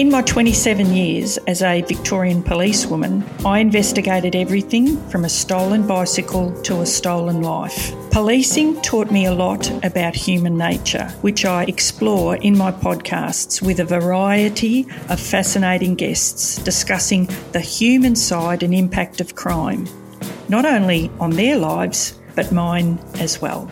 In my 27 years as a Victorian policewoman, I investigated everything from a stolen bicycle to a stolen life. Policing taught me a lot about human nature, which I explore in my podcasts with a variety of fascinating guests discussing the human side and impact of crime, not only on their lives, but mine as well.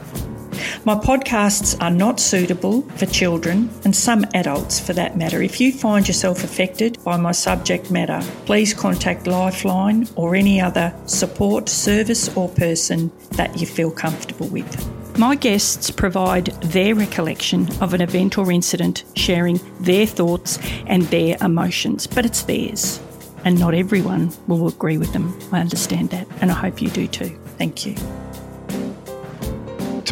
My podcasts are not suitable for children and some adults for that matter. If you find yourself affected by my subject matter, please contact Lifeline or any other support service or person that you feel comfortable with. My guests provide their recollection of an event or incident, sharing their thoughts and their emotions, but it's theirs. And not everyone will agree with them. I understand that, and I hope you do too. Thank you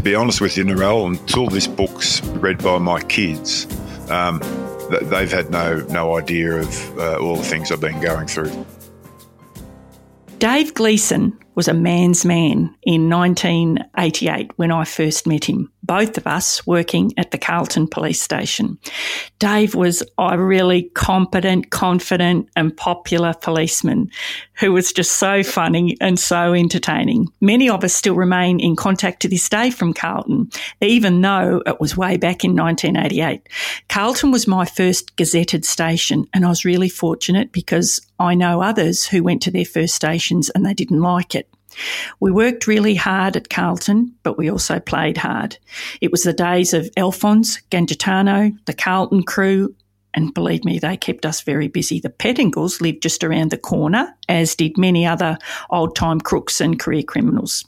be honest with you, Narelle, until this book's read by my kids, um, they've had no no idea of uh, all the things I've been going through. Dave Gleeson was a man's man in 1988 when I first met him, both of us working at the Carlton Police Station. Dave was a really competent, confident, and popular policeman who was just so funny and so entertaining. Many of us still remain in contact to this day from Carlton, even though it was way back in 1988. Carlton was my first gazetted station, and I was really fortunate because I know others who went to their first stations and they didn't like it. We worked really hard at Carlton, but we also played hard. It was the days of Alphonse, Gangitano, the Carlton crew, and believe me, they kept us very busy. The Pettingills lived just around the corner, as did many other old time crooks and career criminals.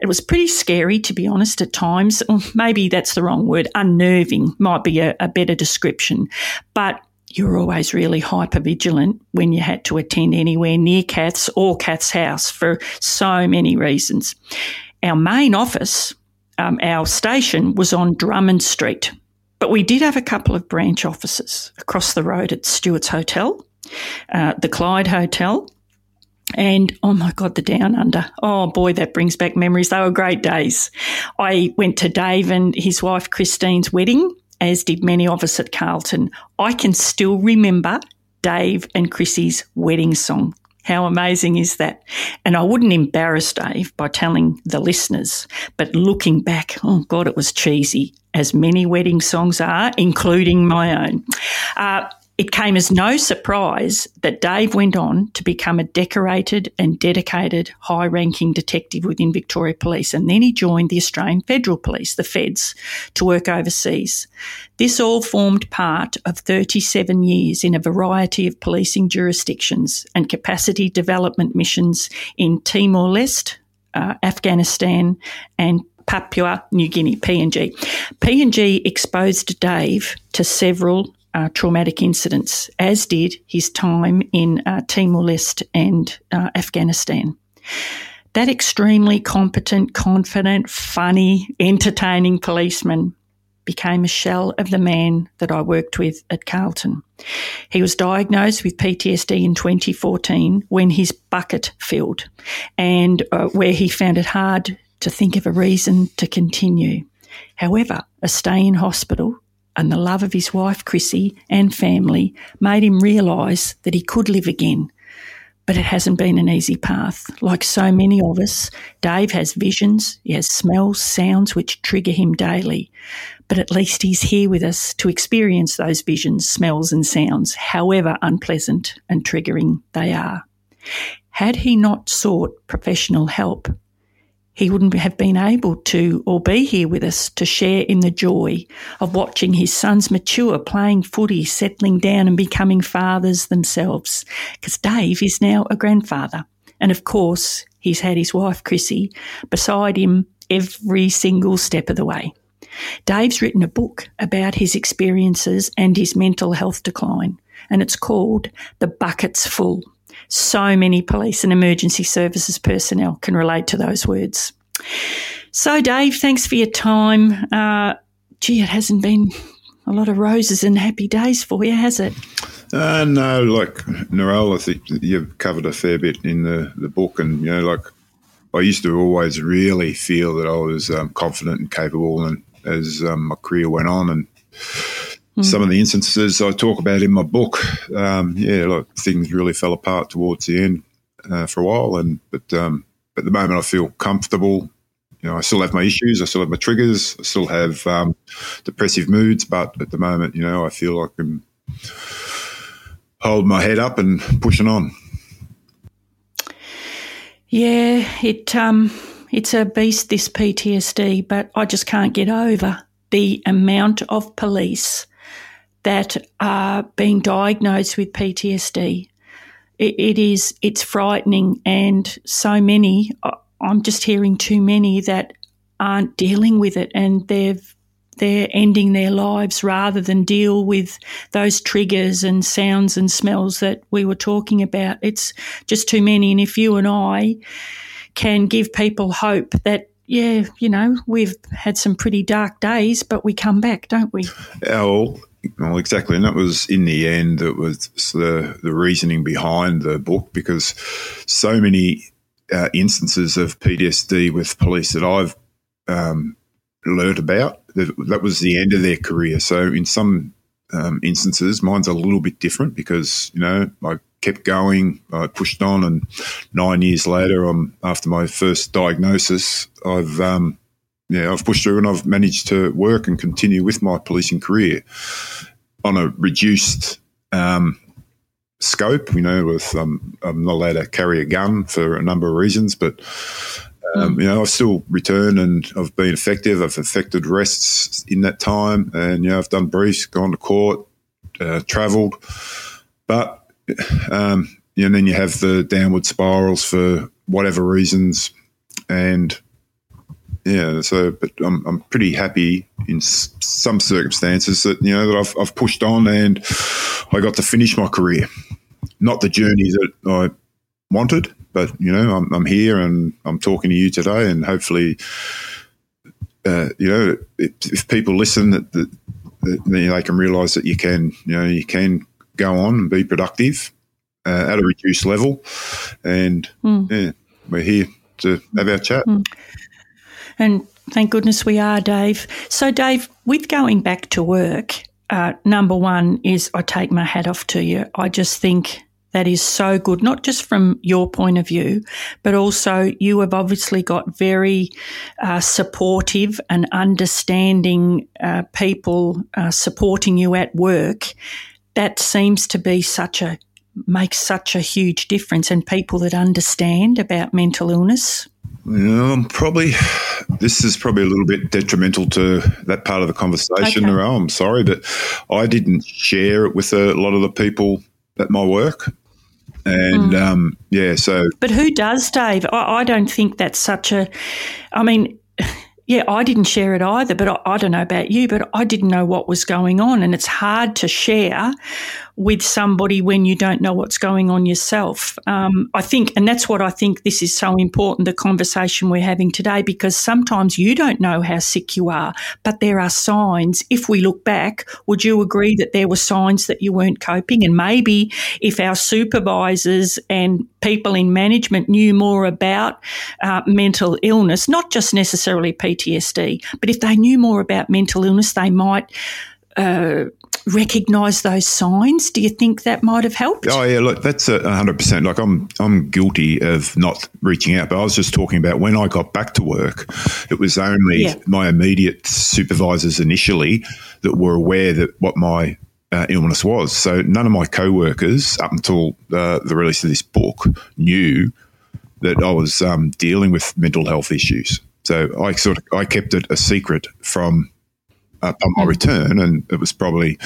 It was pretty scary, to be honest, at times. maybe that's the wrong word. Unnerving might be a, a better description. But you were always really hyper vigilant when you had to attend anywhere near Kath's or Kath's house for so many reasons. Our main office, um, our station, was on Drummond Street, but we did have a couple of branch offices across the road at Stewart's Hotel, uh, the Clyde Hotel, and oh my God, the Down Under. Oh boy, that brings back memories. They were great days. I went to Dave and his wife Christine's wedding as did many of us at Carlton, I can still remember Dave and Chrissy's wedding song. How amazing is that? And I wouldn't embarrass Dave by telling the listeners, but looking back, oh God, it was cheesy, as many wedding songs are, including my own. Uh, it came as no surprise that Dave went on to become a decorated and dedicated high ranking detective within Victoria Police, and then he joined the Australian Federal Police, the Feds, to work overseas. This all formed part of 37 years in a variety of policing jurisdictions and capacity development missions in Timor Leste, uh, Afghanistan, and Papua New Guinea, PNG. PNG exposed Dave to several uh, traumatic incidents, as did his time in uh, Timor Leste and uh, Afghanistan. That extremely competent, confident, funny, entertaining policeman became a shell of the man that I worked with at Carlton. He was diagnosed with PTSD in 2014 when his bucket filled and uh, where he found it hard to think of a reason to continue. However, a stay in hospital and the love of his wife, Chrissy, and family made him realise that he could live again. But it hasn't been an easy path. Like so many of us, Dave has visions, he has smells, sounds which trigger him daily. but at least he's here with us to experience those visions, smells, and sounds, however unpleasant and triggering they are. Had he not sought professional help, he wouldn't have been able to or be here with us to share in the joy of watching his sons mature, playing footy, settling down and becoming fathers themselves. Because Dave is now a grandfather. And of course, he's had his wife, Chrissy, beside him every single step of the way. Dave's written a book about his experiences and his mental health decline, and it's called The Bucket's Full. So many police and emergency services personnel can relate to those words. So, Dave, thanks for your time. Uh, gee, it hasn't been a lot of roses and happy days for you, has it? Uh, no, like Narelle, I think you've covered a fair bit in the, the book, and you know, like I used to always really feel that I was um, confident and capable, and as um, my career went on, and mm. some of the instances I talk about in my book, um, yeah, like things really fell apart towards the end uh, for a while, and but um, at the moment I feel comfortable. You know, I still have my issues, I still have my triggers, I still have um, depressive moods, but at the moment, you know, I feel like I'm hold my head up and pushing on. Yeah, it um, it's a beast, this PTSD, but I just can't get over the amount of police that are being diagnosed with PTSD. it, it is, it's frightening, and so many. I'm just hearing too many that aren't dealing with it, and they've they're ending their lives rather than deal with those triggers and sounds and smells that we were talking about. It's just too many. And if you and I can give people hope that, yeah, you know, we've had some pretty dark days, but we come back, don't we? Well, well, exactly, and that was in the end. that was the the reasoning behind the book because so many uh, instances of PTSD with police that I've um, learnt about that was the end of their career. So in some um, instances, mine's a little bit different because you know I kept going, I pushed on, and nine years later, um, after my first diagnosis, I've um, yeah I've pushed through and I've managed to work and continue with my policing career on a reduced. Um, scope, you know, with um, I'm not allowed to carry a gun for a number of reasons, but um, you know, I've still returned and I've been effective. I've effected arrests in that time, and you know, I've done briefs, gone to court, uh, travelled, but um, you know, and then you have the downward spirals for whatever reasons, and yeah, so but I'm I'm pretty happy in s- some circumstances that you know that I've I've pushed on and I got to finish my career, not the journey that I wanted, but you know, I'm, I'm here and I'm talking to you today, and hopefully, uh, you know, if, if, people listen, that, that, that you know, they can realise that you can, you know, you can go on and be productive uh, at a reduced level, and mm. yeah, we're here to have our chat. Mm. And thank goodness we are, Dave. So, Dave, with going back to work, uh, number one is I take my hat off to you. I just think that is so good, not just from your point of view, but also you have obviously got very uh, supportive and understanding uh, people uh, supporting you at work. That seems to be such a makes such a huge difference, and people that understand about mental illness. Yeah, I'm probably this is probably a little bit detrimental to that part of the conversation. Okay. I'm sorry, but I didn't share it with a lot of the people at my work. And mm. um, yeah, so. But who does, Dave? I, I, don't think that's such a. I mean, yeah, I didn't share it either, but I, I, don't know about you, but I didn't know what was going on. And it's hard to share with somebody when you don't know what's going on yourself. Um, I think, and that's what I think this is so important, the conversation we're having today, because sometimes you don't know how sick you are, but there are signs. If we look back, would you agree that there were signs that you weren't coping? And maybe if our supervisors and people in management knew more about uh, mental illness, not just necessarily PTSD, but if they knew more about mental illness, they might uh, recognize those signs? Do you think that might have helped? Oh yeah, look, that's a hundred percent. Like I'm, I'm guilty of not reaching out, but I was just talking about when I got back to work. It was only yeah. my immediate supervisors initially that were aware that what my uh, illness was. So none of my co-workers, up until uh, the release of this book, knew that I was um, dealing with mental health issues. So I sort of I kept it a secret from upon my hmm. return, and it was probably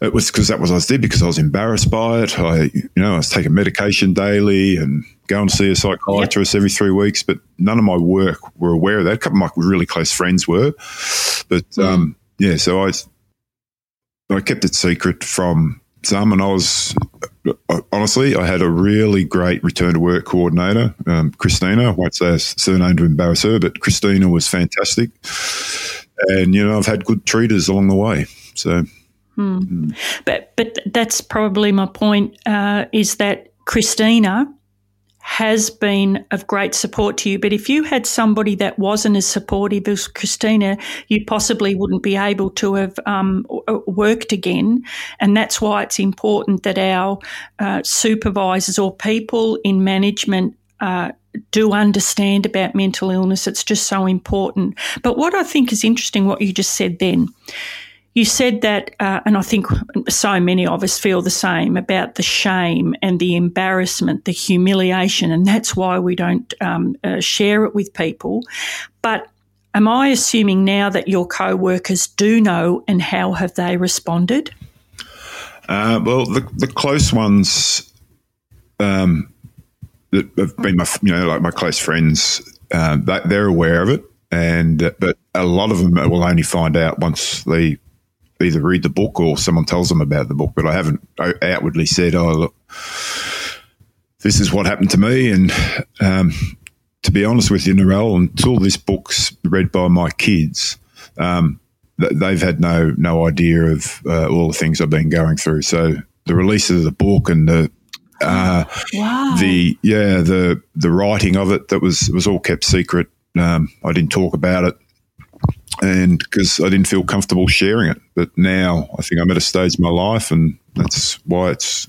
it was because that was what I did because I was embarrassed by it. I you know I was taking medication daily and going to see a psychiatrist yep. every three weeks, but none of my work were aware of that. A couple of my really close friends were, but mm. um, yeah, so I I kept it secret from some, and I was honestly, I had a really great return to work coordinator, um, Christina. I won't say her surname to embarrass her, but Christina was fantastic. And, you know, I've had good treaters along the way. So. Hmm. Hmm. But but that's probably my point uh, is that Christina has been of great support to you. But if you had somebody that wasn't as supportive as Christina, you possibly wouldn't be able to have um, worked again. And that's why it's important that our uh, supervisors or people in management uh, do understand about mental illness. It's just so important. But what I think is interesting, what you just said then, you said that, uh, and I think so many of us feel the same about the shame and the embarrassment, the humiliation, and that's why we don't um, uh, share it with people. But am I assuming now that your co workers do know, and how have they responded? Uh, well, the, the close ones um, that have been my, you know, like my close friends, uh, they're aware of it, and uh, but a lot of them will only find out once they either read the book or someone tells them about the book, but I haven't outwardly said, "Oh, look, this is what happened to me." And um, to be honest with you, Narelle, until this book's read by my kids, um, they've had no no idea of uh, all the things I've been going through. So the release of the book and the uh, wow. the yeah the the writing of it that was was all kept secret. Um, I didn't talk about it and because I didn't feel comfortable sharing it. But now I think I'm at a stage in my life, and that's why it's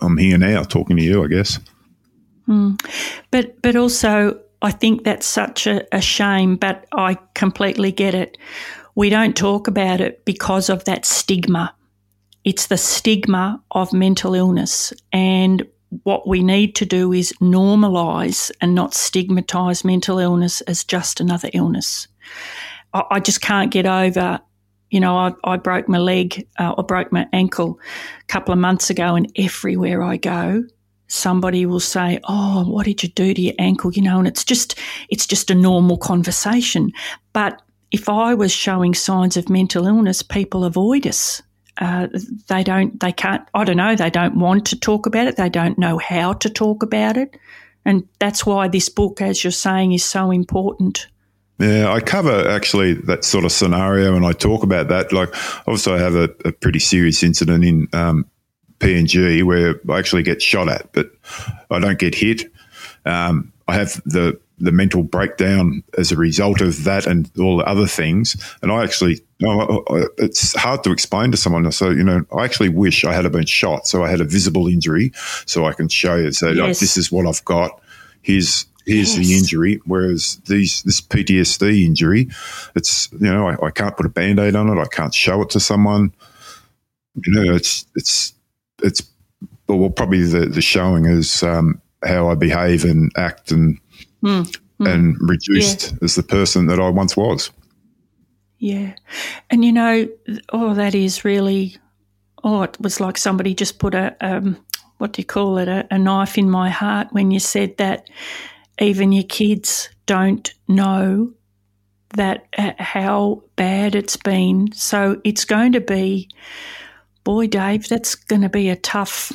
I'm here now talking to you. I guess. Mm. But but also I think that's such a, a shame. But I completely get it. We don't talk about it because of that stigma. It's the stigma of mental illness, and what we need to do is normalise and not stigmatise mental illness as just another illness. I, I just can't get over you know, I, I broke my leg uh, or broke my ankle a couple of months ago, and everywhere I go, somebody will say, "Oh, what did you do to your ankle?" You know, and it's just it's just a normal conversation. But if I was showing signs of mental illness, people avoid us. Uh, they don't. They can't. I don't know. They don't want to talk about it. They don't know how to talk about it, and that's why this book, as you're saying, is so important. Yeah, I cover actually that sort of scenario and I talk about that. Like, obviously, I have a, a pretty serious incident in um, PNG where I actually get shot at, but I don't get hit. Um, I have the the mental breakdown as a result of that and all the other things. And I actually, you know, it's hard to explain to someone. So, you know, I actually wish I had been shot. So I had a visible injury so I can show you, say, yes. like, this is what I've got. Here's here's yes. the injury. Whereas these this PTSD injury, it's you know I, I can't put a band aid on it. I can't show it to someone. You know, it's it's it's well probably the the showing is um, how I behave and act and mm, mm, and reduced yeah. as the person that I once was. Yeah, and you know, oh, that is really. Oh, it was like somebody just put a um, what do you call it? A, a, knife in my heart when you said that even your kids don't know that uh, how bad it's been. So it's going to be, boy, Dave, that's going to be a tough.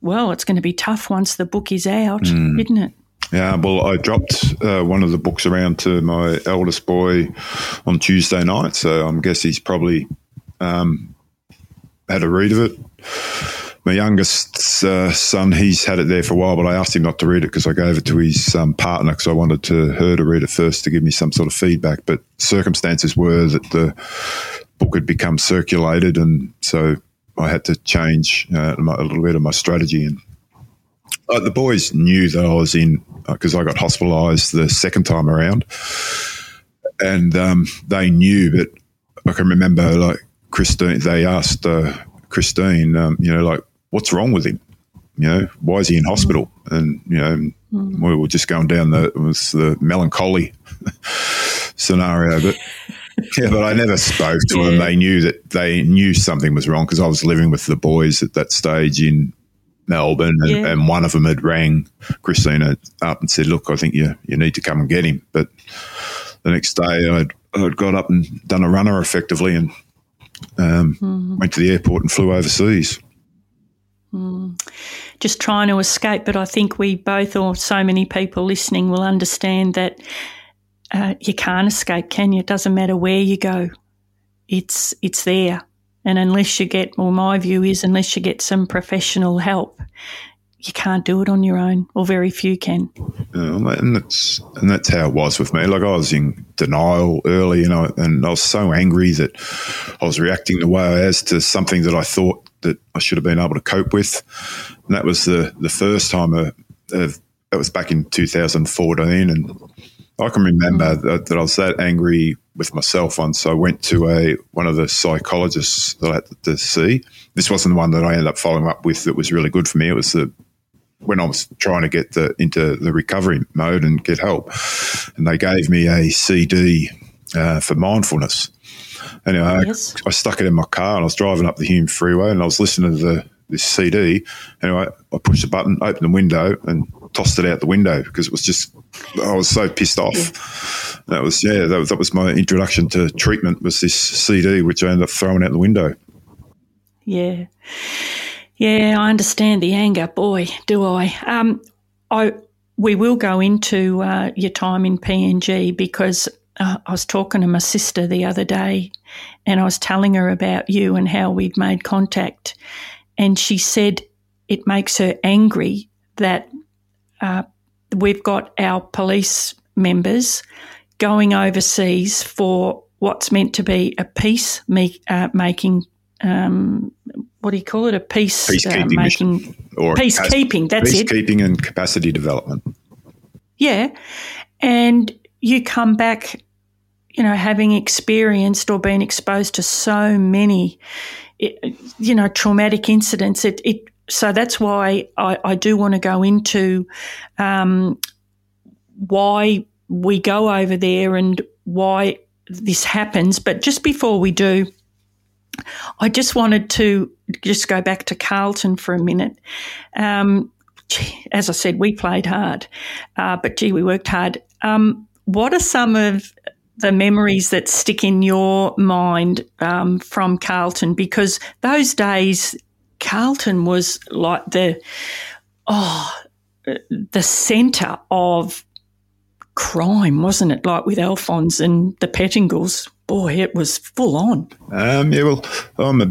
Well, it's going to be tough once the book is out, mm. isn't it? Yeah, well, I dropped uh, one of the books around to my eldest boy on Tuesday night, so I guess he's probably um, had a read of it my youngest uh, son, he's had it there for a while, but I asked him not to read it because I gave it to his um, partner because I wanted to her to read it first to give me some sort of feedback. But circumstances were that the book had become circulated, and so I had to change uh, a little bit of my strategy. And uh, the boys knew that I was in because uh, I got hospitalised the second time around, and um, they knew. But I can remember, like Christine, they asked uh, Christine, um, you know, like, what's wrong with him? You know, why is he in hospital? And you know, mm. we were just going down the was the melancholy scenario, but. yeah, but I never spoke to yeah. them. They knew that they knew something was wrong because I was living with the boys at that stage in Melbourne, and, yeah. and, one of them had rang Christina up and said, "Look, I think you you need to come and get him." But the next day, I'd, I'd got up and done a runner effectively, and um, mm. went to the airport and flew overseas. Mm. Just trying to escape, but I think we both, or so many people listening, will understand that uh, you can't escape, can you? It doesn't matter where you go, it's it's there. And unless you get, well, my view is unless you get some professional help, you can't do it on your own, or very few can. and that's and that's how it was with me. Like I was in denial early, you know, and I was so angry that I was reacting the way I was to something that I thought that I should have been able to cope with. And that was the the first time. Uh, of, that was back in 2014, and I can remember that, that, I was that angry with myself once. I went to a one of the psychologists that I had to see. This wasn't the one that I ended up following up with that was really good for me. It was the when I was trying to get the, into the recovery mode and get help, and they gave me a CD uh, for mindfulness. Anyway, yes. I, I, stuck it in my car and I was driving up the Hume Freeway and I was listening to the this CD. Anyway, I pushed the button, opened the window, and tossed it out the window because it was just I was so pissed off. Yeah. That was yeah, that was, that was my introduction to treatment was this CD, which I ended up throwing out the window. Yeah, yeah, I understand the anger. Boy, do I. Um, I we will go into uh, your time in PNG because uh, I was talking to my sister the other day, and I was telling her about you and how we'd made contact, and she said it makes her angry that uh, we've got our police members going overseas for what's meant to be a peace make, uh, making. Um, what do you call it? A peace peacekeeping uh, making or peacekeeping. That's peacekeeping it. Peacekeeping and capacity development. Yeah, and you come back, you know, having experienced or been exposed to so many, you know, traumatic incidents. It it so that's why I, I do want to go into um, why we go over there and why this happens. But just before we do, I just wanted to just go back to Carlton for a minute. Um, as I said, we played hard, uh, but gee, we worked hard. Um, what are some of the memories that stick in your mind um, from Carlton? Because those days, Carlton was like the oh the centre of crime, wasn't it? Like with Alphonse and the Pettingills. Boy, it was full on. Um, yeah, well, I'm a,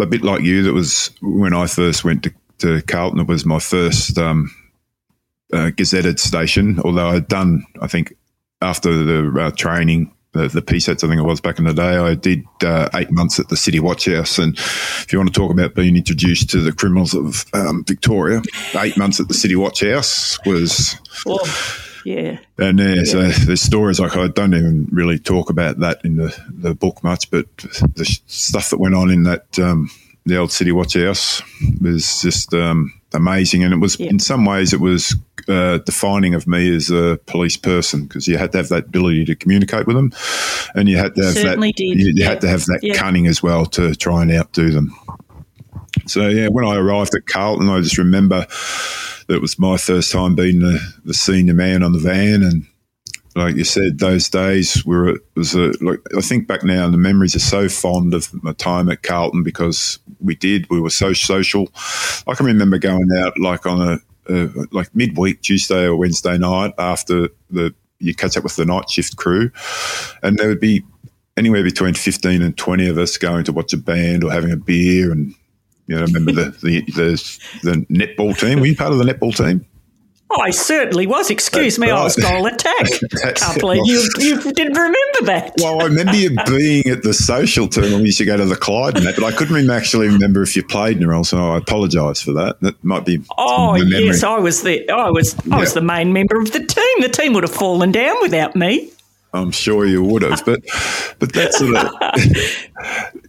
a, bit like you. That was when I first went to, to Carlton. It was my first um, uh, gazetted station. Although I'd done, I think, after the uh, training the, the PSATs, I think it was back in the day. I did uh, eight months at the City Watch House. And if you want to talk about being introduced to the criminals of um, Victoria, eight months at the City Watch House was. Yeah. And uh, yeah. so there's stories like I don't even really talk about that in the, the book much, but the stuff that went on in that um, the old City Watch House was just um, amazing. And it was, yeah. in some ways, it was uh, defining of me as a police person because you had to have that ability to communicate with them, and you had to have Certainly that. Did. You, you yeah. had to have that yeah. cunning as well to try and outdo them. So yeah, when I arrived at Carlton, I just remember that it was my first time being the, the senior man on the van, and like you said, those days were it was a, like I think back now, and the memories are so fond of my time at Carlton because we did we were so social. I can remember going out like on a uh, like midweek Tuesday or Wednesday night after the you catch up with the night shift crew, and there would be anywhere between fifteen and twenty of us going to watch a band or having a beer and. You know, remember the, the, the the netball team. Were you part of the netball team? I certainly was. Excuse That's me, I right. was goal attack. Can't believe you, you didn't remember that. Well, I remember you being at the social when we used to go to the Clyde and that, but I couldn't rem- actually remember if you played Narelle, so I apologise for that. That might be Oh the memory. yes, I was the I was I was the main member of the team. The team would have fallen down without me. I'm sure you would have, but but that's sort of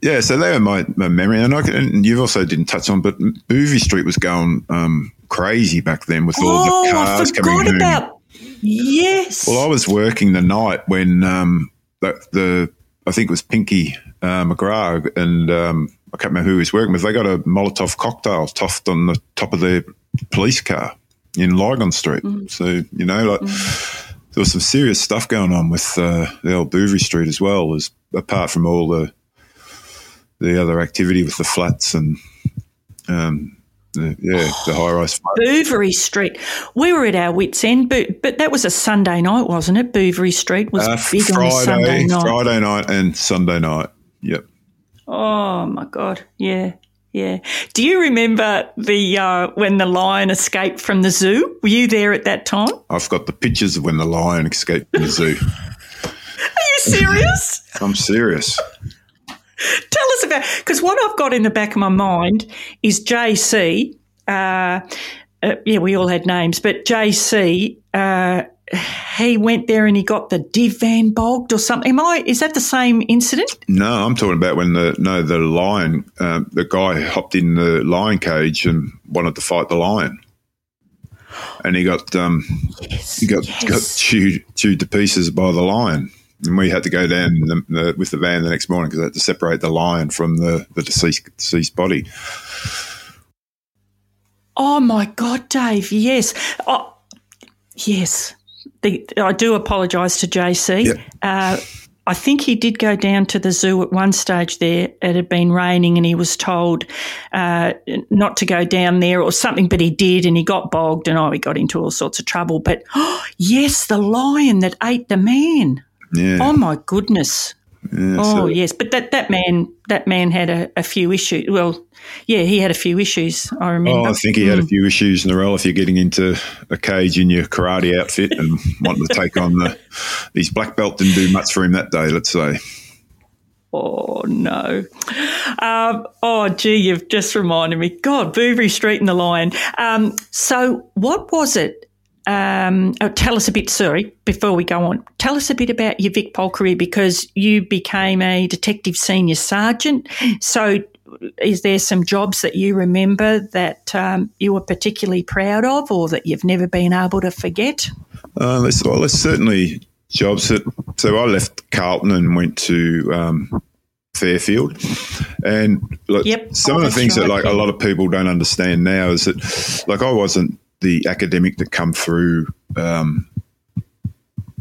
yeah. So they were my, my memory, and, I, can- and you also didn't touch on, but Bouverie Street was going um, crazy back then with all oh, the I cars coming forgot home. about. Yes. Well, I was working the night when um, the, the I think it was Pinky uh, McGrath and um, I can't remember who he was working with. They got a Molotov cocktail tossed on the top of their police car in Lygon Street. So you know, like there was some serious stuff going on with uh, the old Bouverie Street as well, as apart from all the the other activity with the flats and um, the, yeah, the high rise. Bouverie Street. We were at our wits' end, but but that was a Sunday night, wasn't it? Bouverie Street was Uh, big on a Sunday Friday, night. Friday night, and Sunday night. Yep. Oh my god, yeah, yeah. Do you remember the uh, when the lion escaped from the zoo? Were you there at that time? I've got the pictures of when the lion escaped from the zoo. Are you serious? I'm serious. Tell us about because what I've got in the back of my mind is JC. Uh, uh, yeah, we all had names, but JC. Uh, he went there and he got the div van bogged or something. Am I? Is that the same incident? No, I'm talking about when the no the lion, um, the guy hopped in the lion cage and wanted to fight the lion, and he got um, he got got chewed chewed to pieces by the lion, and we had to go down the, the, with the van the next morning because I had to separate the lion from the the deceased deceased body. Oh my God, Dave! Yes, oh, yes. The, I do apologise to JC. Yep. Uh, I think he did go down to the zoo at one stage there. It had been raining and he was told uh, not to go down there or something, but he did and he got bogged and oh, he got into all sorts of trouble. But oh, yes, the lion that ate the man. Yeah, Oh my goodness. yeah, Oh so- yes, but that, that man that man had a, a few issues. Well, yeah, he had a few issues. I remember. Oh, I think he had a few issues in the role if you're getting into a cage in your karate outfit and wanting to take on the. His black belt didn't do much for him that day, let's say. Oh no! Um, oh gee, you've just reminded me. God, Bouverie Street and the Lion. Um, so, what was it? Um, oh, tell us a bit. Sorry, before we go on, tell us a bit about your Vic Pol career because you became a detective senior sergeant. So, is there some jobs that you remember that um, you were particularly proud of, or that you've never been able to forget? Uh, there's, well, there's certainly jobs that. So I left Carlton and went to um, Fairfield, and like, Yep. some Oh, of the that's things that like a lot of people don't understand now is that like I wasn't the academic that come through. Um,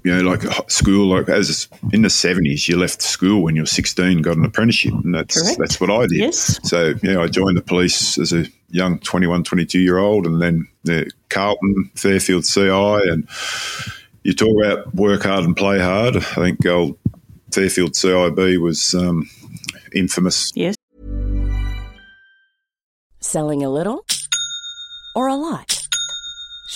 you know, like school, like as in the seventies, you left school when you were sixteen, got an apprenticeship, and that's Correct. that's what I did. Yes. So, yeah, I joined the police as a young 21, 22 year old, and then uh, Carlton, Fairfield CI, and you talk about work hard and play hard. I think old Fairfield CIB was um, infamous. Yes. Selling a little or a lot?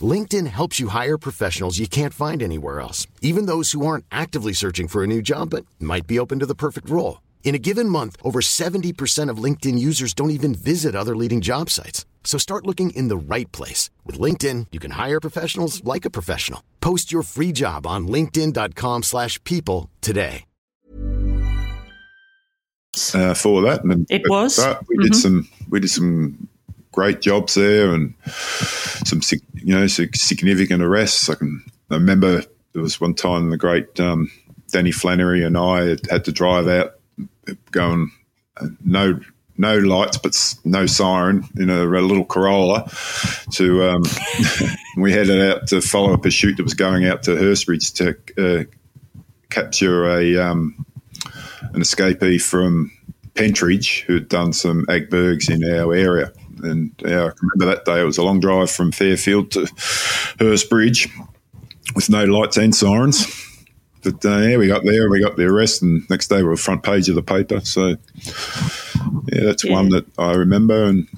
LinkedIn helps you hire professionals you can't find anywhere else, even those who aren't actively searching for a new job but might be open to the perfect role. In a given month, over 70% of LinkedIn users don't even visit other leading job sites. So start looking in the right place. With LinkedIn, you can hire professionals like a professional. Post your free job on linkedin.com slash people today. Uh, for that, It was? But we did some we did some great jobs there, and some you know significant arrests. I can I remember there was one time the great um, Danny Flannery and I had, had to drive out, going no no lights but no siren in a, a little Corolla. To um, we headed out to follow a pursuit that was going out to Hurstbridge to uh, capture a um, an escapee from Pentridge who'd done some agbergs in our area. And yeah, I remember that day. It was a long drive from Fairfield to Hurstbridge with no lights and sirens. But uh, yeah, we got there, we got the arrest, and next day we were front page of the paper. So yeah, that's one that I remember, and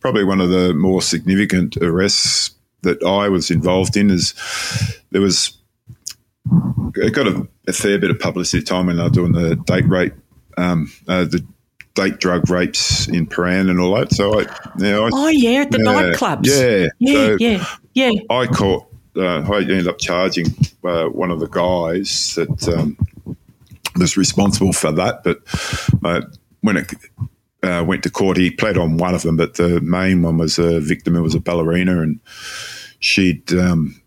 probably one of the more significant arrests that I was involved in is there was it got a, a fair bit of publicity time when they were doing the date rape, um, uh, the date drug rapes in Prahran and all that. So I, yeah, I, Oh, yeah, at the yeah, nightclubs. Yeah, Yeah, So yeah, yeah. I caught. Uh, I ended up charging uh, one of the guys that um, was responsible for that. But uh, when it uh, went to court, he pled on one of them, but the main one was a victim who was a ballerina, and she'd um,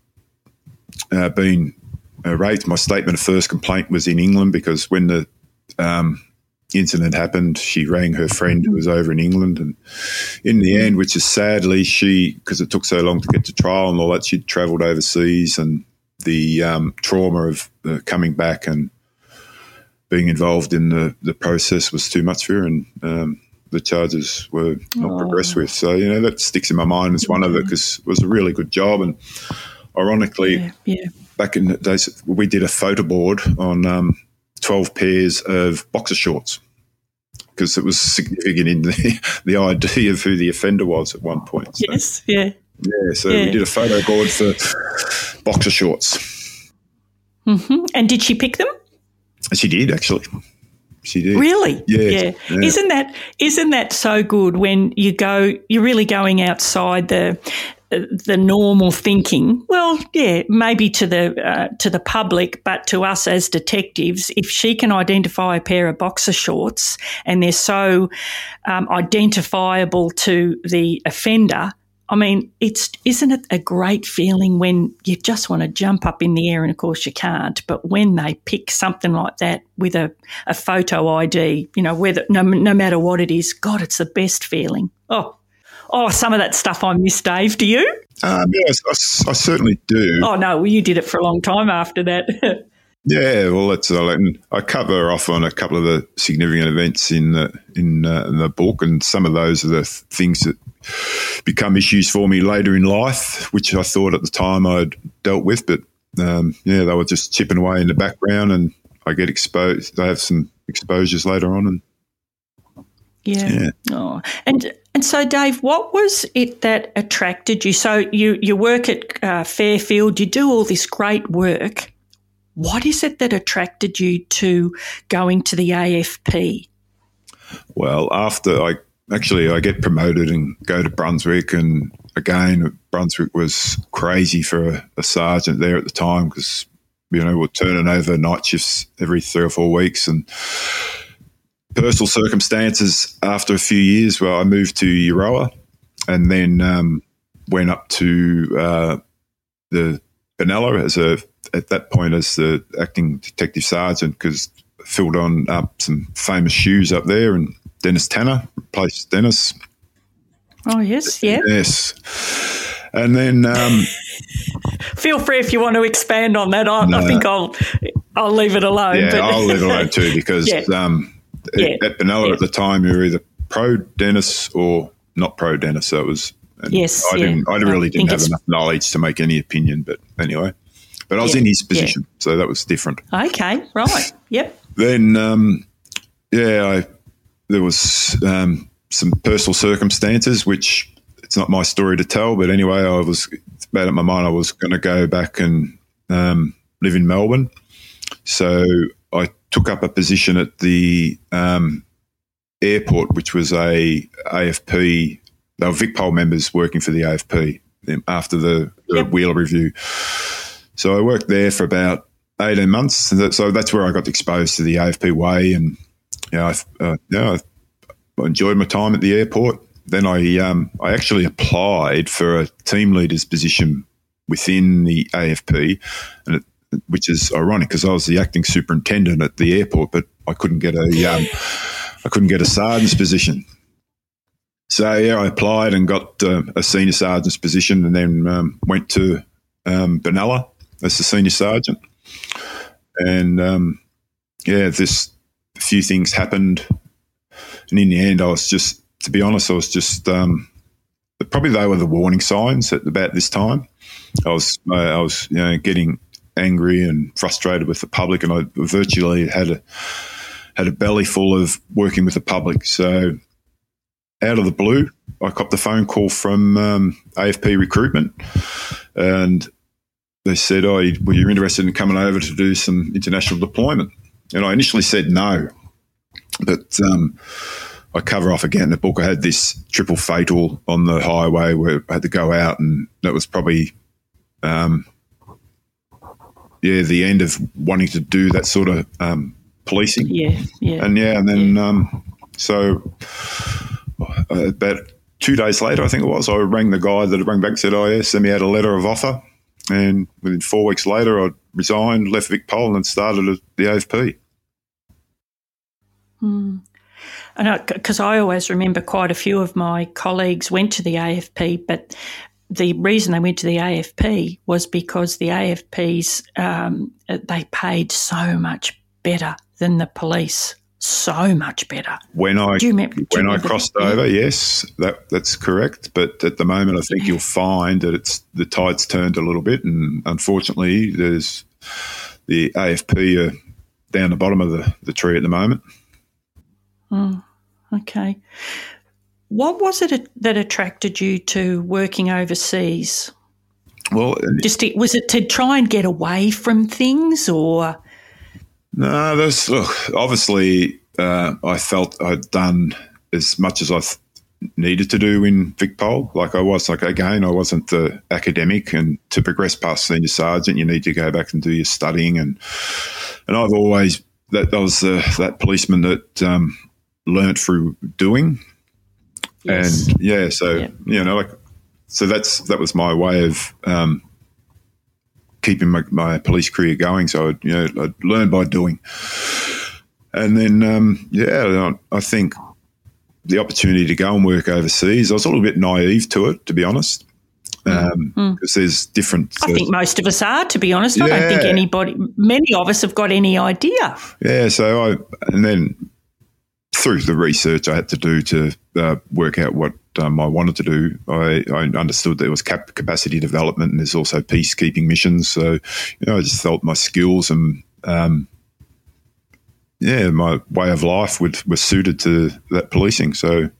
uh, been uh, raped. My statement of first complaint was in England because when the um, incident happened, she rang her friend who was over in England, and in the end, which is sadly she because it took so long to get to trial and all that, she'd travelled overseas, and the um, trauma of uh, coming back and being involved in the, the process was too much for her, and um, the charges were not progressed with. So you know that sticks in my mind as one of it because it was a really good job, and ironically, Yeah, yeah. back in the days, we did a photo board on um, 12 pairs of boxer shorts because it was significant in the, the ID of who the offender was at one point. So, Yes, yeah. yeah, so Yeah. we did a photo board for boxer shorts. hmm And did she pick them? She did, actually. She did. Really? Yeah, yeah. Isn't that isn't that so good when you go? You're really going outside the the normal thinking. Well, yeah, maybe to the uh, to the public, but to us as detectives, if she can identify a pair of boxer shorts and they're so um, identifiable to the offender. I mean, it's isn't it a great feeling when you just want to jump up in the air, and of course you can't. But when they pick something like that with a, a photo ID, you know, whether no, no matter what it is, God, it's the best feeling. Oh, oh, some of that stuff I miss, Dave. Do you? Um, yes, I, I certainly do. Oh no, well, you did it for a long time after that. Yeah, well, that's uh, and I cover off on a couple of the significant events in the in, uh, in the book, and some of those are the th- things that become issues for me later in life, which I thought at the time I'd dealt with, but um, yeah, they were just chipping away in the background, and I get exposed. They have some exposures later on, and Yeah. Yeah. Oh, and and so, Dave, what was it that attracted you? So you you work at uh, Fairfield, you do all this great work. What is it that attracted you to going to the AFP? Well, after I actually I get promoted and go to Brunswick, and again Brunswick was crazy for a, a sergeant there at the time because you know we're turning over night shifts every three or four weeks, and personal circumstances. After a few years, well, I moved to Euroa, and then um, went up to uh, the Benalla as a at that point as the acting detective sergeant because filled on up some famous shoes up there and Denis Tanner replaced Denis. Oh yes, yeah. Yes. And then um, Feel free if you want to expand on that. I, I think I'll I'll leave it alone. Yeah, but- I'll leave it alone too because Yeah. um, Yeah. at Benalla Yeah. at the time you were either pro Denis or not pro Denis. So it was. and Yes, I didn't. I I really think didn't have enough knowledge to make any opinion. But anyway, but I was in his position, so that was different. Okay, right. Yep. Then, um, yeah, I, there was um, some personal circumstances which it's not my story to tell. But anyway, I was made up my mind I was going to go back and um, live in Melbourne. So I took up a position at the um, airport, which was a AFP. They were VicPol members working for the AFP after the, the Yep. Wheeler review. So I worked there for about 18 months. So that's where I got exposed to the AFP way. And, you know, I, uh, yeah, I enjoyed my time at the airport. Then I, um, I actually applied for a team leader's position within the AFP, and it, which is ironic because I was the acting superintendent at the airport, but I couldn't get a, um, I couldn't get a sergeant's position. So yeah, I applied and got uh, a senior sergeant's position, and then um, went to um, Benalla as the senior sergeant. And um, yeah, this a few things happened, and in the end, I was just, to be honest, I was just um, probably they were the warning signs at about this time. I was uh, I was you know getting angry and frustrated with the public, and I virtually had a had a belly full of working with the public. So out of the blue, I copped a phone call from um, AFP recruitment, and they said, "Oh, were you interested in coming over to do some international deployment?" And I initially said no, but um, I cover off again in the book. I had this triple fatal on the highway where I had to go out, and that was probably, um, yeah, the end of wanting to do that sort of um, policing. Yeah, yeah. And yeah, and then um, so uh, about two days later, I think it was, I rang the guy that had rang back and said, "Oh yeah, send me out a letter of offer." And within four weeks later, I resigned, left Vic Pol, and started at the AFP. because I always remember quite a few of my colleagues went to the AFP, but the reason they went to the AFP was because the AFPs um, they paid so much better than the police, so much better. When I remember- when I crossed yeah. over, yes, that that's correct. But at the moment, I think you'll find that it's the tide's turned a little bit, and unfortunately, there's the AFP are down the bottom of the, the tree at the moment. Okay, what was it that attracted you to working overseas? Well, Just to, was it to try and get away from things, or No, there's look, obviously uh, I felt I'd done as much as I th- needed to do in VicPol. Like I was, like again, I wasn't the academic, and to progress past senior sergeant, you need to go back and do your studying, and and I've always that, that was uh, that policeman that um, learnt through doing, Yes. and yeah, so Yeah. you know, like so that's that was my way of um, keeping my, my police career going. So I'd, you know, I'd learn by doing, and then um, yeah, I I think the opportunity to go and work overseas. I was a little bit naive to it, to be honest, because there's different. I think most of us are, to be honest. I don't think anybody, many of us have got any idea. Yeah, so I and then through the research I had to do to uh, work out what um, I wanted to do, I, I understood there was cap- capacity development and there's also peacekeeping missions. So you know, I just felt my skills and um, yeah, my way of life would was suited to that policing. So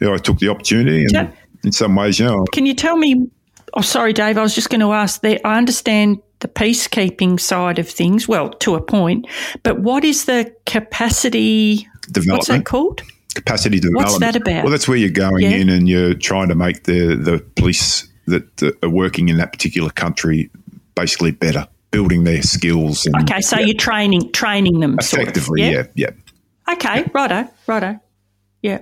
yeah, I took the opportunity and. Yeah. In some ways, you know, Can you tell me? Oh, sorry, Dave. I was just going to ask. That I understand the peacekeeping side of things, well, to a point. But what is the capacity? Development. What's that called? capacity development. What's that about? Well, that's where you're going Yeah. in and you're trying to make the the police that, are working in that particular country basically better, building their skills. And Okay, so you're training training them sort of, effectively, yeah, yeah. Okay, righto, righto. Yeah.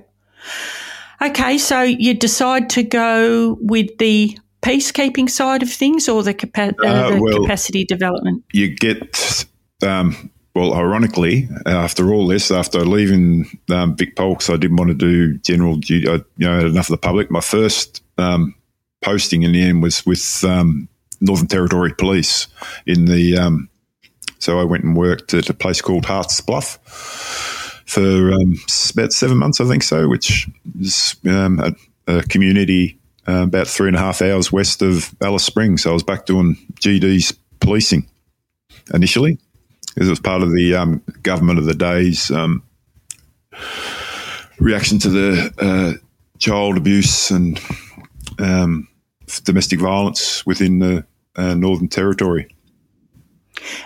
Okay, so you decide to go with the peacekeeping side of things or the, capa- uh, Uh, the well- capacity development? You get. Um, well, ironically, after all this, after leaving um, Vic Pol, 'cause I didn't want to do general duty, I, you know, had enough of the public. My first um, posting in the end was with um, Northern Territory Police in the um, So I went and worked at a place called Harts Bluff for um, about seven months, I think so, which is um, a, a, community uh, about three and a half hours west of Alice Springs. So I was back doing GD's policing initially, because it was part of the um, government of the day's um, reaction to the uh, child abuse and um, domestic violence within the uh, Northern Territory.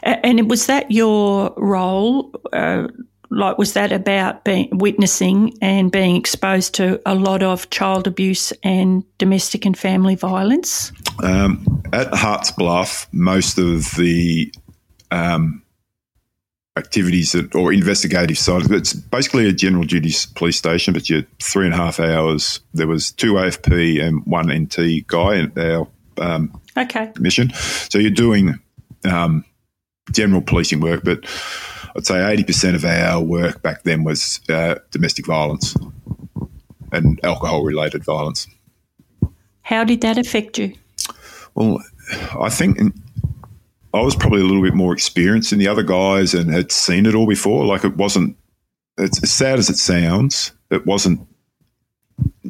And was that your role? Uh, like, was that about being witnessing and being exposed to a lot of child abuse and domestic and family violence? Um, at Harts Bluff, most of the um, activities that, or investigative side. It's basically a general duties police station, but you're three and a half hours. There was two AFP and one NT guy in our um, okay mission. So you're doing um, general policing work, but I'd say 80% of our work back then was uh, domestic violence and alcohol related violence. How did that affect you? Well, I think I was probably a little bit more experienced than the other guys and had seen it all before. Like it wasn't, it's as sad as it sounds, it wasn't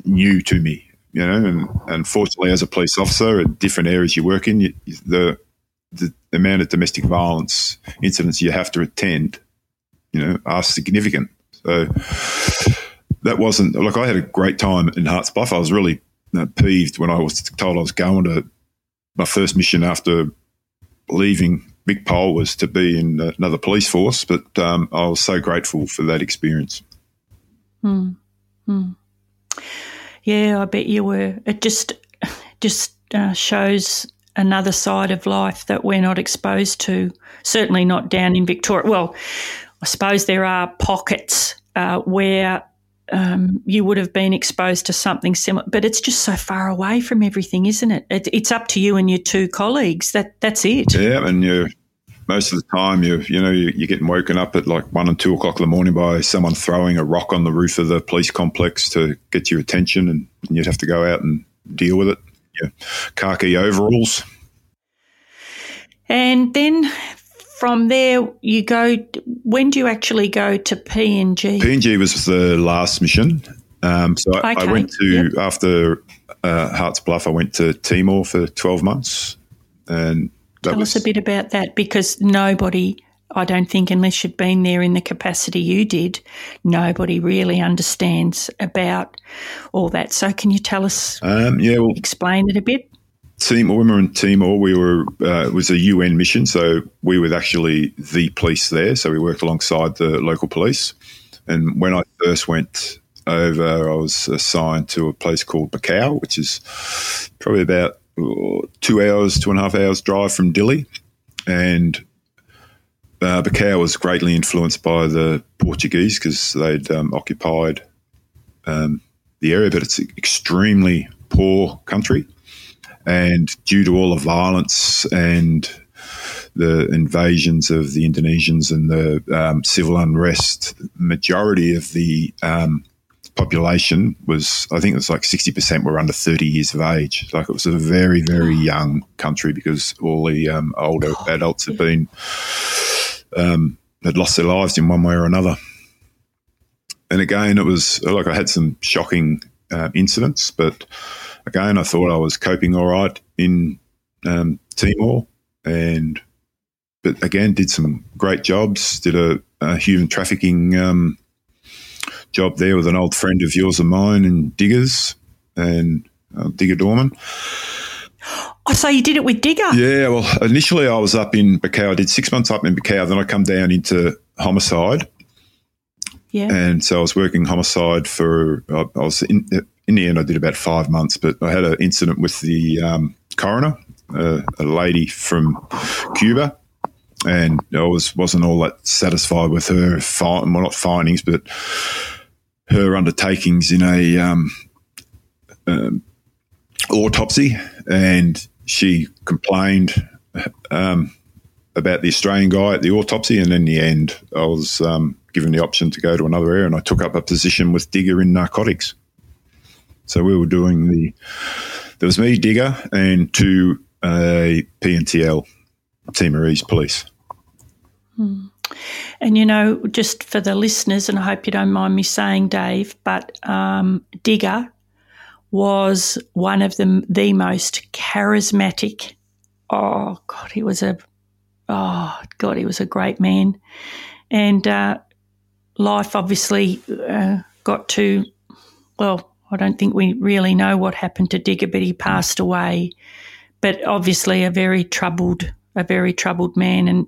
new to me, you know. And unfortunately, as a police officer, at different areas you work in, you, the the amount of domestic violence incidents you have to attend, you know, are significant. So that wasn't like I had a great time in Harts Bluff. I was really uh, peeved when I was told I was going to my first mission after leaving Vic Pol was to be in another police force, but um, I was so grateful for that experience. Hmm. Hmm. Yeah, I bet you were. It just just uh, shows another side of life that we're not exposed to. Certainly not down in Victoria. Well, I suppose there are pockets uh, where um, you would have been exposed to something similar, but it's just so far away from everything, isn't it? it it's up to you and your two colleagues. That that's it. Yeah, and you most of the time you you know you, are getting woken up at like one and two o'clock in the morning by someone throwing a rock on the roof of the police complex to get your attention, and, and you'd have to go out and deal with it. Your khaki overalls. And then from there, you go. When do you actually go to PNG? PNG was the last mission. Um, so I, okay. I, went to yep. after uh, Harts Bluff. I went to Timor for twelve months, and tell was, us a bit about that because nobody. I don't think, unless you've been there in the capacity you did, nobody really understands about all that. So, can you tell us? Um, yeah, well, explain it a bit. Timor, when we were in Timor, we were uh, it was a UN mission, so we were actually the police there. So we worked alongside the local police. And when I first went over, I was assigned to a place called Baucau, which is probably about two hours, two and a half hours drive from Dili. And uh, Baucau was greatly influenced by the Portuguese because they'd um, occupied um, the area, but it's an extremely poor country. And due to all the violence and the invasions of the Indonesians and the um, civil unrest, majority of the um, population was, I think it was like 60% were under 30 years of age. Like it was a very, very young country because all the um, older adults had been, um, had lost their lives in one way or another. And again, it was like I had some shocking uh, incidents, but again, I thought I was coping all right in um, Timor, and but again, did some great jobs. Did a, a human trafficking um, job there with an old friend of yours and mine in Diggers and uh, Digger Dorman. Oh, so you did it with Digger? Yeah. Well, initially I was up in Baucau. I did six months up in Baucau. Then I come down into homicide. Yeah. And so I was working homicide for. I, I was in in the end, I did about five months, but I had an incident with the um, coroner, uh, a lady from Cuba, and I was wasn't all that satisfied with her well, not findings, but her undertakings in a um, um, autopsy, and she complained um, about the Australian guy at the autopsy, and in the end, I was um, given the option to go to another area, and I took up a position with Digger in narcotics. So we were doing the, there was me, Digger, and two uh, PNTL, Timorese police. Hmm. And you know, just for the listeners, and I hope you don't mind me saying, Dave, but um, Digger was one of the the most charismatic. Oh God, he was a oh God, he was a great man, and uh, life obviously uh, got to well. I don't think we really know what happened to Digger, but he passed away. But obviously, a very troubled, a very troubled man, and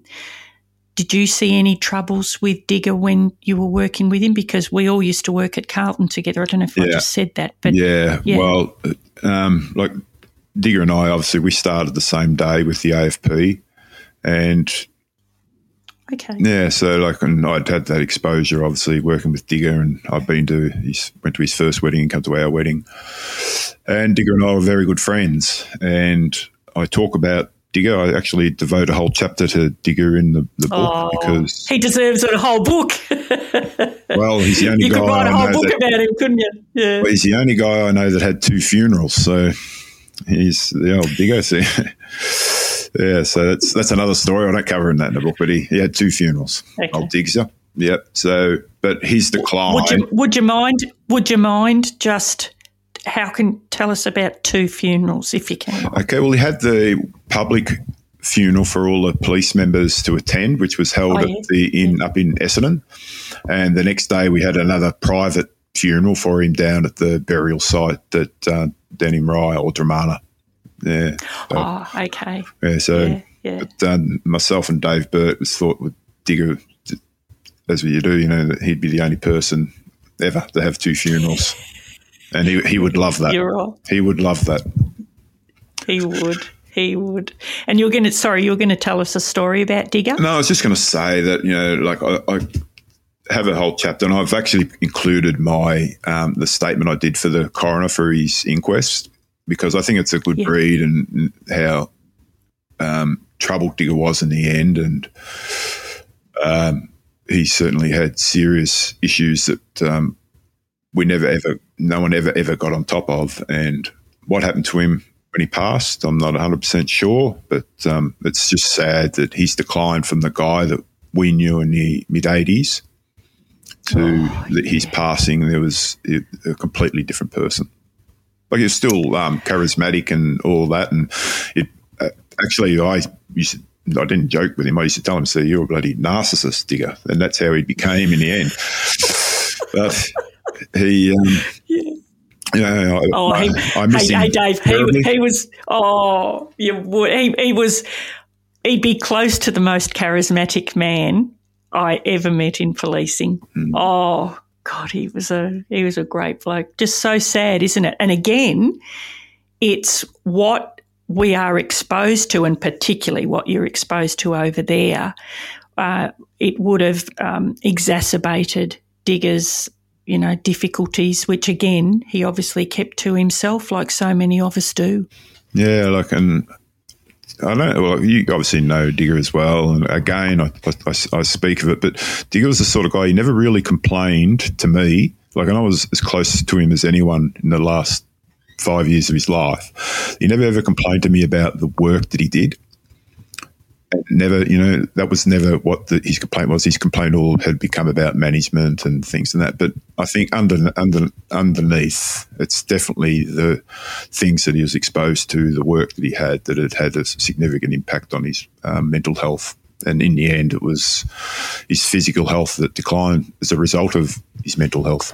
did you see any troubles with Digger when you were working with him? Because we all used to work at Carlton together. I don't know if yeah. I just said that, but yeah, yeah. well, um, like Digger and I, obviously, we started the same day with the AFP, and okay, yeah, so like, and I'd had that exposure, obviously, working with Digger, and I've been to, he went to his first wedding and come to our wedding, and Digger and I were very good friends, and I talk about Digger. I actually devote a whole chapter to Digger in the, the book oh, because he deserves a whole book. well, he's the only you guy. You could write a whole book that, about him, couldn't you? Yeah. Well, he's the only guy I know that had two funerals. So he's the old Digger. So, yeah, so that's that's another story. I don't cover in that in the book, but he, he had two funerals. Okay. Old Digger. Yep. So, but his decline. Would you, would you mind? Would you mind just? how can tell us about two funerals if you can? Okay, well, he had the public funeral for all the police members to attend, which was held oh, yeah. at the in up in Essendon, and the next day we had another private funeral for him down at the burial site at uh, Rye or Dromana. Yeah. So, oh, okay. Yeah. So, yeah, yeah. but um, myself and Dave Burt was thought with Digger, as you do, you know, that he'd be the only person ever to have two funerals and he he would love that. Right. He would love that. He would. He would. And you're going to. Sorry, you're going to tell us a story about Digger. No, I was just going to say that you know, like I, I have a whole chapter, and I've actually included my um, the statement I did for the coroner for his inquest because I think it's a good yeah. read and how um, troubled Digger was in the end, and um, he certainly had serious issues that um, we never ever, no one ever ever got on top of. And what happened to him when he passed, I'm not 100 percent sure, but um, it's just sad that he's declined from the guy that we knew in the mid 80s to oh, yeah. his passing. There was a completely different person. Like he's still um, charismatic and all that, and it uh, actually I used to I didn't joke with him. I used to tell him, "See, you're a bloody narcissist, digger," and that's how he became in the end. But he. Um, yeah. Yeah, I, oh, he, I, I hey, hey, Dave, he, he was. Oh, you would. He, he was. He'd be close to the most charismatic man I ever met in policing. Mm. Oh God, he was a he was a great bloke. Just so sad, isn't it? And again, it's what we are exposed to, and particularly what you're exposed to over there. Uh, it would have um, exacerbated Digger's you know, difficulties, which again, he obviously kept to himself, like so many of us do. Yeah, like, and I don't well, you obviously know Digger as well. And again, I, I, I, speak of it, but Digger was the sort of guy, he never really complained to me. Like, and I was as close to him as anyone in the last five years of his life. He never ever complained to me about the work that he did never, you know, that was never what the, his complaint was. His complaint all had become about management and things and that. But I think under, under, underneath, it's definitely the things that he was exposed to, the work that he had, that had had a significant impact on his um, mental health. And in the end, it was his physical health that declined as a result of his mental health.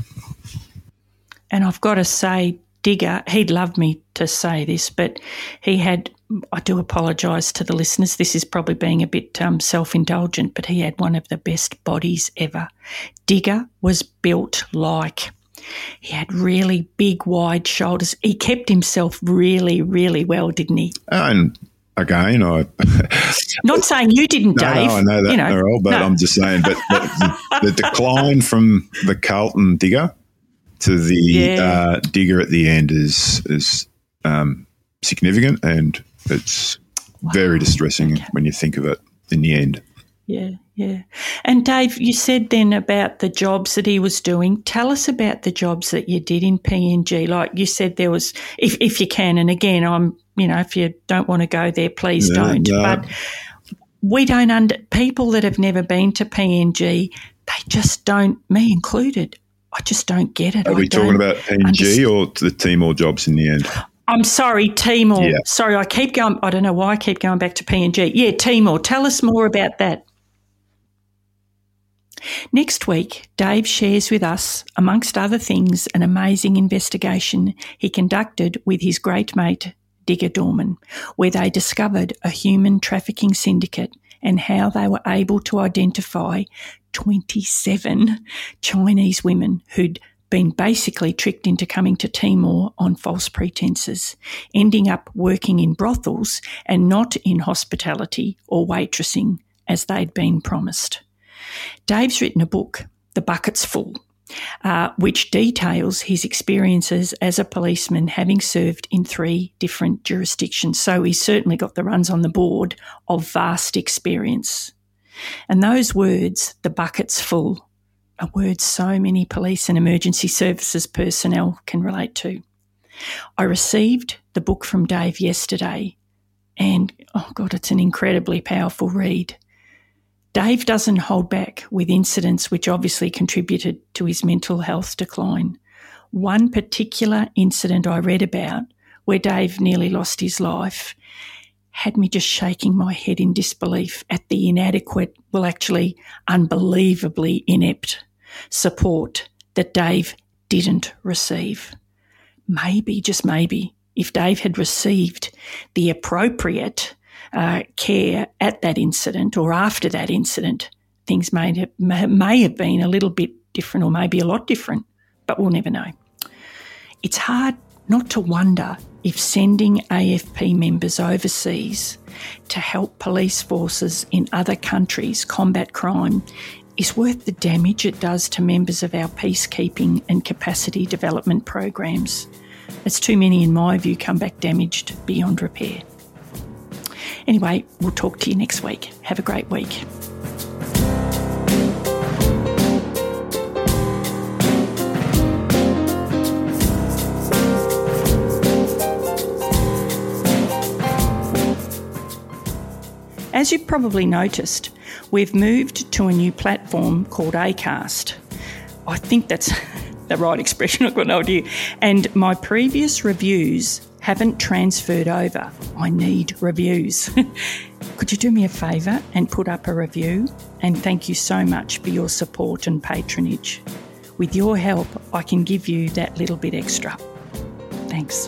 And I've got to say, Digger, he'd love me to say this, but he had I do apologise to the listeners. This is probably being a bit um, self indulgent, but he had one of the best bodies ever. Digger was built like. He had really big, wide shoulders. He kept himself really, really well, didn't he? And again, I. Not saying you didn't, no, Dave. No, I know that, you know, but no. I'm just saying. But the, the, decline from the Carlton digger to the yeah. uh, digger at the end is is um, significant, and it's wow. very distressing okay. when you think of it in the end. Yeah, yeah. And Dave, you said then about the jobs that he was doing. Tell us about the jobs that you did in PNG. Like you said, there was, if, if you can, and again, I'm, you know, if you don't want to go there, please don't. No. But we don't under people that have never been to PNG, they just don't, me included. I just don't get it. Are I we talking about PNG understand- or the Timor jobs in the end? I'm sorry, Timor. Yeah. Sorry, I keep going. I don't know why I keep going back to PNG. Yeah, Timor. Tell us more about that. Next week, Dave shares with us, amongst other things, an amazing investigation he conducted with his great mate, Digger Dorman, where they discovered a human trafficking syndicate and how they were able to identify 27 Chinese women who'd been basically tricked into coming to Timor on false pretenses, ending up working in brothels and not in hospitality or waitressing as they'd been promised. Dave's written a book, The Bucket's Full, uh, which details his experiences as a policeman having served in three different jurisdictions. So he's certainly got the runs on the board of vast experience. And those words, the bucket's full, are word so many police and emergency services personnel can relate to. I received the book from Dave yesterday, and oh God, it's an incredibly powerful read. Dave doesn't hold back with incidents which obviously contributed to his mental health decline. One particular incident I read about where Dave nearly lost his life had me just shaking my head in disbelief at the inadequate, well, actually, unbelievably inept support that Dave didn't receive. Maybe, just maybe, if Dave had received the appropriate uh, care at that incident or after that incident, things may have, may may have been a little bit different or maybe a lot different, but we'll never know. It's hard not to wonder if sending AFP members overseas to help police forces in other countries combat crime is worth the damage it does to members of our peacekeeping and capacity development programs. It's too many, in my view, come back damaged beyond repair. Anyway, we'll talk to you next week. Have a great week. As you've probably noticed, we've moved to a new platform called Acast. I think that's the right expression, I've got no idea. And my previous reviews haven't transferred over. I need reviews. Could you do me a favour and put up a review? And thank you so much for your support and patronage. With your help, I can give you that little bit extra. Thanks.